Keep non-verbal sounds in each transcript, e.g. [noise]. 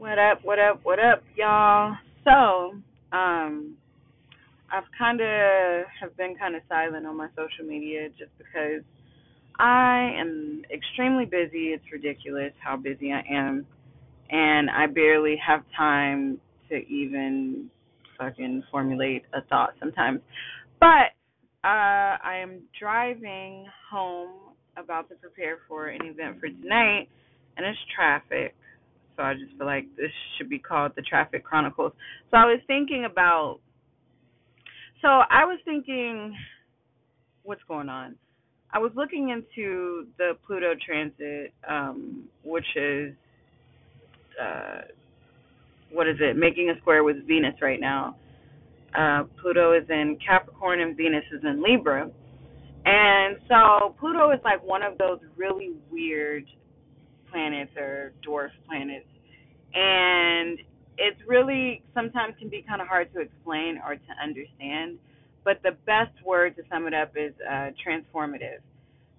What up, what up, what up, y'all? So, um, I've kind of have been kind of silent on my social media just because I am extremely busy. It's ridiculous how busy I am, and I barely have time to even fucking formulate a thought sometimes. But uh, I am driving home, about to prepare for an event for tonight, and it's traffic so I just feel like this should be called the Traffic Chronicles. So I was thinking about, so I was thinking, what's going on? I was looking into the Pluto transit, um, which is, uh, what is it, making a square with Venus right now. Uh, Pluto is in Capricorn and Venus is in Libra. And so Pluto is like one of those really weird planets or dwarf planets and it's really sometimes can be kind of hard to explain or to understand. But the best word to sum it up is uh, transformative.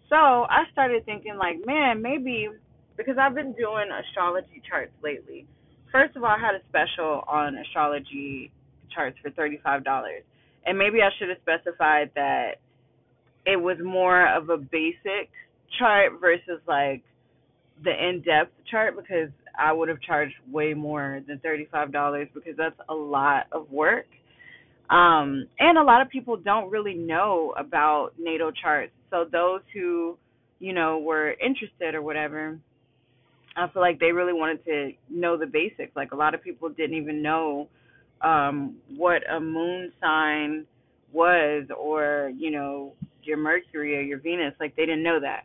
So I started thinking, like, man, maybe because I've been doing astrology charts lately. First of all, I had a special on astrology charts for $35. And maybe I should have specified that it was more of a basic chart versus like the in depth chart because I would have charged way more than $35 because that's a lot of work. Um, and a lot of people don't really know about natal charts. So those who, you know, were interested or whatever, I feel like they really wanted to know the basics. Like a lot of people didn't even know um what a moon sign was or, you know, your Mercury or your Venus. Like they didn't know that.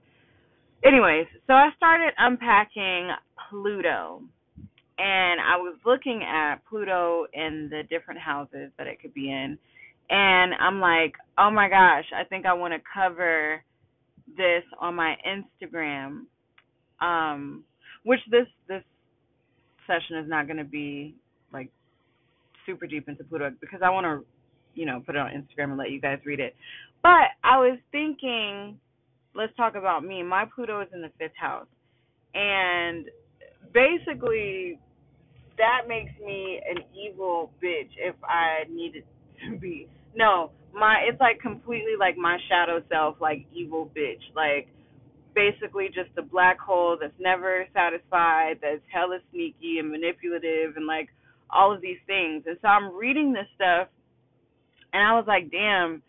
Anyways, so I started unpacking Pluto. And I was looking at Pluto in the different houses that it could be in. And I'm like, oh my gosh, I think I want to cover this on my Instagram. Um, which this this session is not going to be like super deep into Pluto because I want to, you know, put it on Instagram and let you guys read it. But I was thinking, let's talk about me. My Pluto is in the fifth house, and basically that makes me an evil bitch if I needed to be. No, my it's like completely like my shadow self, like evil bitch. Like basically just a black hole that's never satisfied, that's hella sneaky and manipulative and like all of these things. And so I'm reading this stuff and I was like, damn,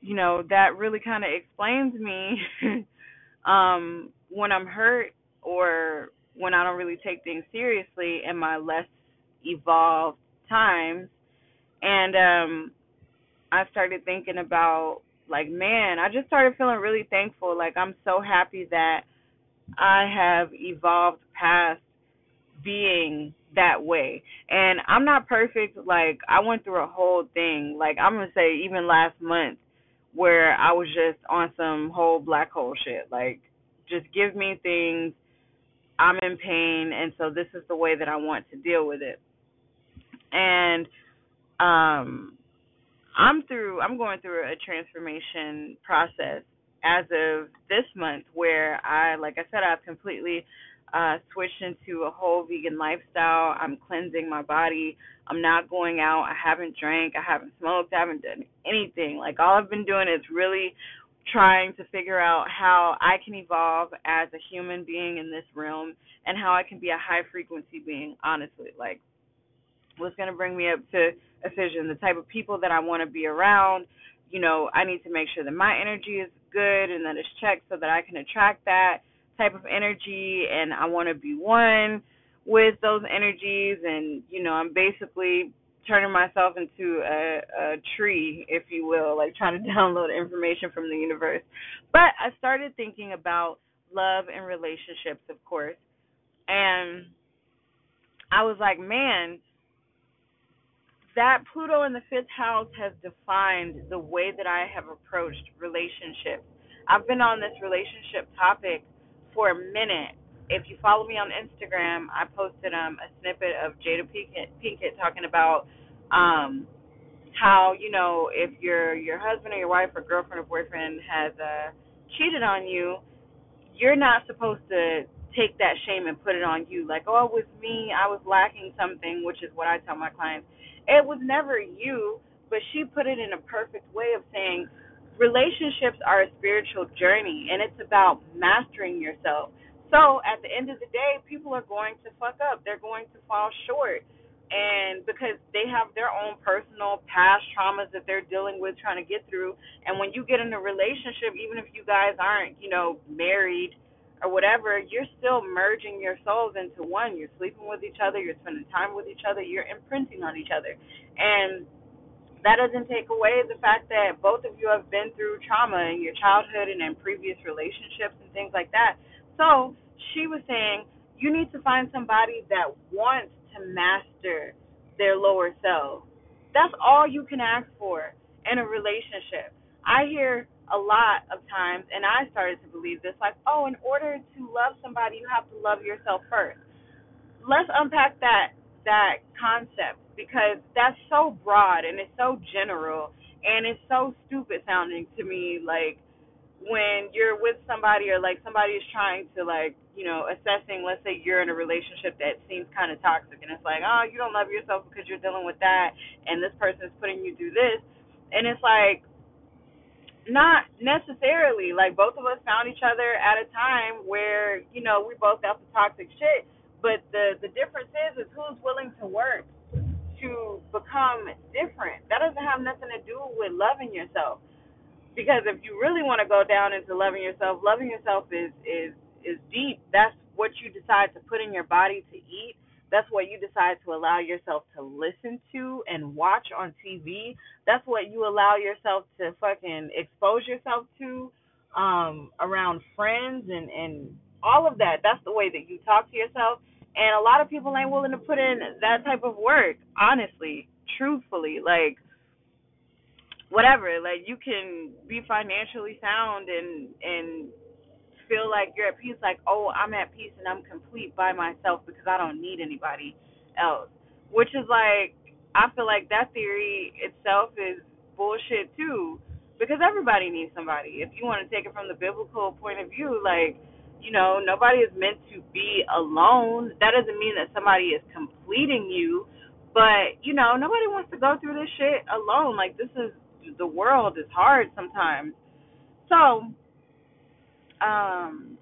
you know, that really kind of explains me [laughs] um when I'm hurt or when I don't really take things seriously in my less evolved times. And um I started thinking about like man, I just started feeling really thankful. Like I'm so happy that I have evolved past being that way. And I'm not perfect. Like I went through a whole thing. Like I'm gonna say even last month where I was just on some whole black hole shit. Like just give me things I'm in pain, and so this is the way that I want to deal with it. And um, I'm through. I'm going through a transformation process as of this month, where I, like I said, I've completely uh, switched into a whole vegan lifestyle. I'm cleansing my body. I'm not going out. I haven't drank. I haven't smoked. I haven't done anything. Like all I've been doing is really trying to figure out how I can evolve as a human being in this realm and how I can be a high frequency being, honestly. Like, what's going to bring me up to a vision, the type of people that I want to be around. You know, I need to make sure that my energy is good and that it's checked so that I can attract that type of energy and I want to be one with those energies and you know I'm basically turning myself into a, a tree, if you will, like trying to [laughs] download information from the universe. But I started thinking about love and relationships, of course. And I was like, man, that Pluto in the fifth house has defined the way that I have approached relationships. I've been on this relationship topic for a minute. If you follow me on Instagram, I posted um, a snippet of Jada Pinkett, Pinkett talking about um, how you know if your your husband or your wife or girlfriend or boyfriend has uh, cheated on you, you're not supposed to take that shame and put it on you. Like, oh, it was me. I was lacking something, which is what I tell my clients. It was never you, but she put it in a perfect way of saying relationships are a spiritual journey and it's about mastering yourself. So at the end of the day, people are going to fuck up. They're going to fall short. And because they have their own personal past traumas that they're dealing with trying to get through. And when you get in a relationship, even if you guys aren't, you know, married or whatever, you're still merging your souls into one. You're sleeping with each other, you're spending time with each other, you're imprinting on each other. And that doesn't take away the fact that both of you have been through trauma in your childhood and in previous relationships and things like that. So she was saying you need to find somebody that wants to master their lower self. That's all you can ask for in a relationship. I hear a lot of times, and I started to believe this, like, oh, in order to love somebody, you have to love yourself first. Let's unpack that that concept because that's so broad and it's so general and it's so stupid sounding to me like when you're with somebody or like somebody is trying to like you know assessing let's say you're in a relationship that seems kind of toxic and it's like oh you don't love yourself because you're dealing with that and this person is putting you through this and it's like not necessarily like both of us found each other at a time where you know we both got the toxic shit but the the difference is is who's willing to work to become different. That doesn't have nothing to do with loving yourself. Because if you really want to go down into loving yourself, loving yourself is is is deep. That's what you decide to put in your body to eat. That's what you decide to allow yourself to listen to and watch on TV. That's what you allow yourself to fucking expose yourself to um around friends and and all of that. That's the way that you talk to yourself and a lot of people ain't willing to put in that type of work, honestly, truthfully. Like whatever, like you can be financially sound and and feel like you're at peace like, "Oh, I'm at peace and I'm complete by myself because I don't need anybody else." Which is like I feel like that theory itself is bullshit too because everybody needs somebody. If you want to take it from the biblical point of view, like you know, nobody is meant to be alone. That doesn't mean that somebody is completing you, but you know, nobody wants to go through this shit alone. Like this is the world is hard sometimes. So, um,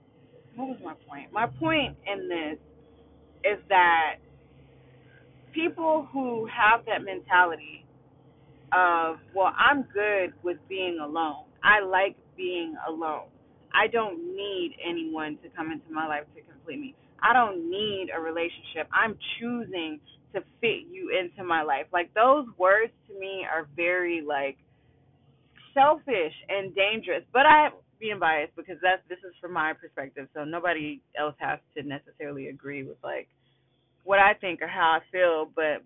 what was my point? My point in this is that people who have that mentality of, well, I'm good with being alone. I like being alone I don't need anyone to come into my life to complete me. I don't need a relationship. I'm choosing to fit you into my life. Like those words to me are very like selfish and dangerous. But I being biased because that's this is from my perspective, so nobody else has to necessarily agree with like what I think or how I feel, but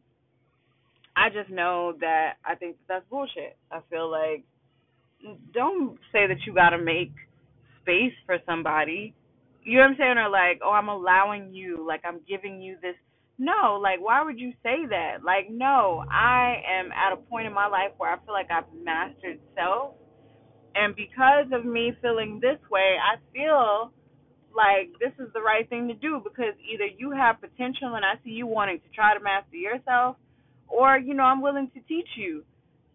I just know that I think that that's bullshit. I feel like don't say that you got to make space for somebody. You know what I'm saying? Or like, oh, I'm allowing you, like I'm giving you this. No, like why would you say that? Like, no, I am at a point in my life where I feel like I've mastered self. And because of me feeling this way, I feel like this is the right thing to do because either you have potential and I see you wanting to try to master yourself, or, you know, I'm willing to teach you.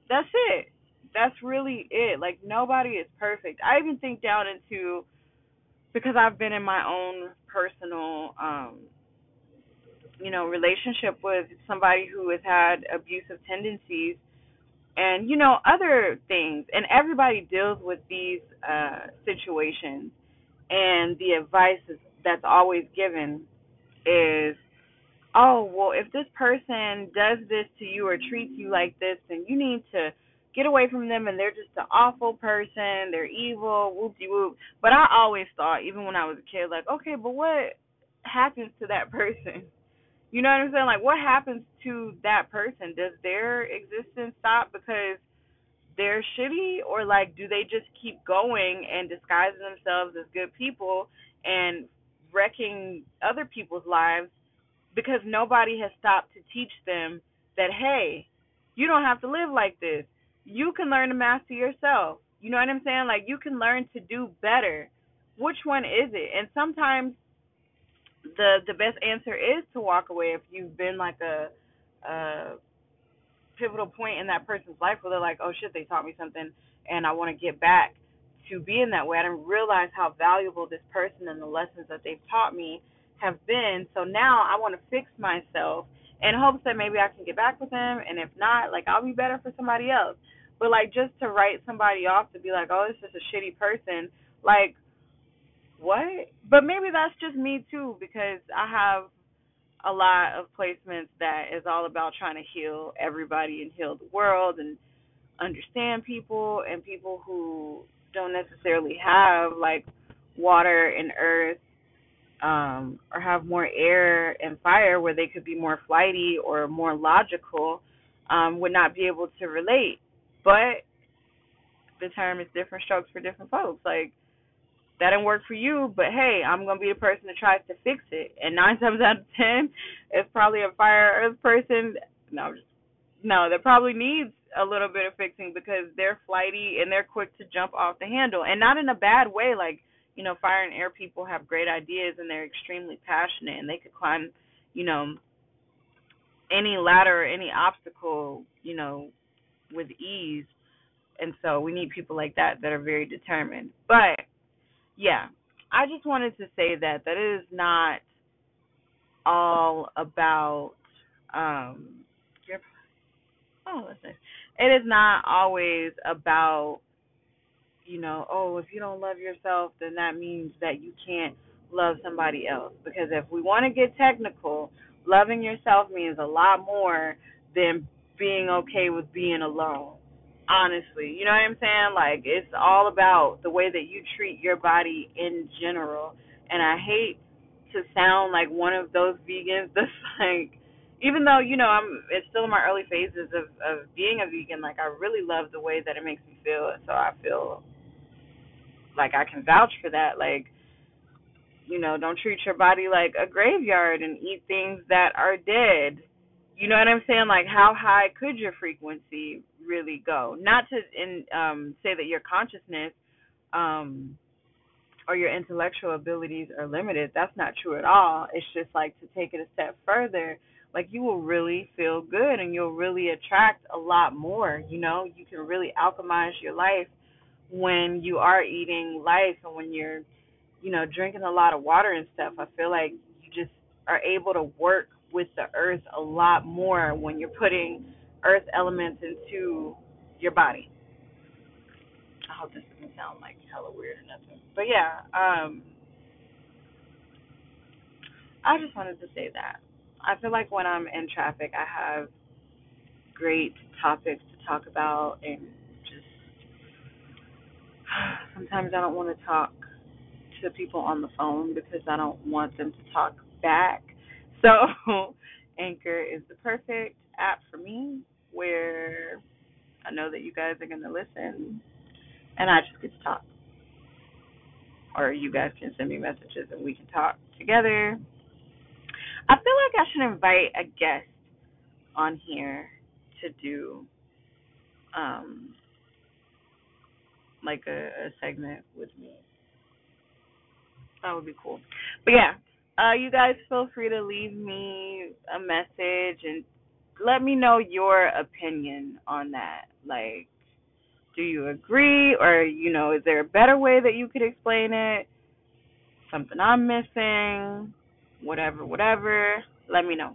That's it that's really it. Like nobody is perfect. I even think down into because I've been in my own personal um you know relationship with somebody who has had abusive tendencies and you know other things and everybody deals with these uh situations and the advice is, that's always given is oh well if this person does this to you or treats you like this then you need to get away from them and they're just an awful person, they're evil, whoop de whoop. But I always thought, even when I was a kid, like, okay, but what happens to that [laughs] person? You know what I'm saying? Like, what happens to that person? Does their existence stop because they're shitty, or like, do they just keep going and disguising themselves as good people and wrecking other people's lives because nobody has stopped to teach them that, hey, you don't have to live like this you can learn to master yourself. You know what I'm saying? Like you can learn to do better. Which one is it? And sometimes the the best answer is to walk away if you've been like a a pivotal point in that person's life where they're like, oh shit, they taught me something, and I want to get back to being that way. I didn't realize how valuable this person and the lessons that they've taught me have been. So now I want to fix myself in hopes that maybe I can get back with them, and if not, like I'll be better for somebody else. But like just to write somebody off to be like, oh, this is a shitty person, like what? But maybe that's just me too because I have a lot of placements that is all about trying to heal everybody and heal the world and understand people and people who don't necessarily have like water and earth um or have more air and fire where they could be more flighty or more logical um would not be able to relate but the term is different strokes for different folks like that didn't work for you, but hey, I'm gonna be the person that tries to fix it. And nine times out of ten, it's probably a fire earth person. No, just, no, that probably needs a little bit of fixing because they're flighty and they're quick to jump off the handle, and not in a bad way. Like you know, fire and air people have great ideas and they're extremely passionate and they could climb, you know, any ladder or any obstacle, you know, with ease. And so we need people like that that are very determined. But yeah, I just wanted to say that that is not all about um your oh that's nice. It is not always about you know, oh, if you don't love yourself, then that means that you can't love somebody else. Because if we want to get technical, loving yourself means a lot more than being okay with being alone honestly. You know what I'm saying? Like it's all about the way that you treat your body in general. And I hate to sound like one of those vegans [laughs] that's like even though, you know, I'm it's still in my early phases of, of being a vegan, like I really love the way that it makes me feel and so I feel like I can vouch for that. Like you know, don't treat your body like a graveyard and eat things that are dead. You know what I'm saying? Like how high could your frequency really go. Not to in, um, say that your consciousness um, or your intellectual abilities are limited. That's not true at all. It's just like to take it a step further. Like you will really feel good and you'll really attract a lot more. You know, you can really alchemize your life when you are eating life and when you're, you know, drinking a lot of water and stuff. I feel like you just are able to work with the earth a lot more when you're putting earth elements into your body. I hope this doesn't sound like hella weird or nothing. But yeah, um I just wanted to say that. I feel like when I'm in traffic I have great topics to talk about and just [sighs] sometimes I don't want to talk to people on the phone because I don't want them to talk back. So [laughs] Anchor is the perfect app for me where I know that you guys are going to listen and I just get to talk. Or you guys can send me messages and we can talk together. I feel like I should invite a guest on here to do um like a, a segment with me. That would be cool. But yeah, uh, you guys feel free to leave me a message and let me know your opinion on that. Like, do you agree, or you know, is there a better way that you could explain it? Something I'm missing, whatever, whatever. Let me know.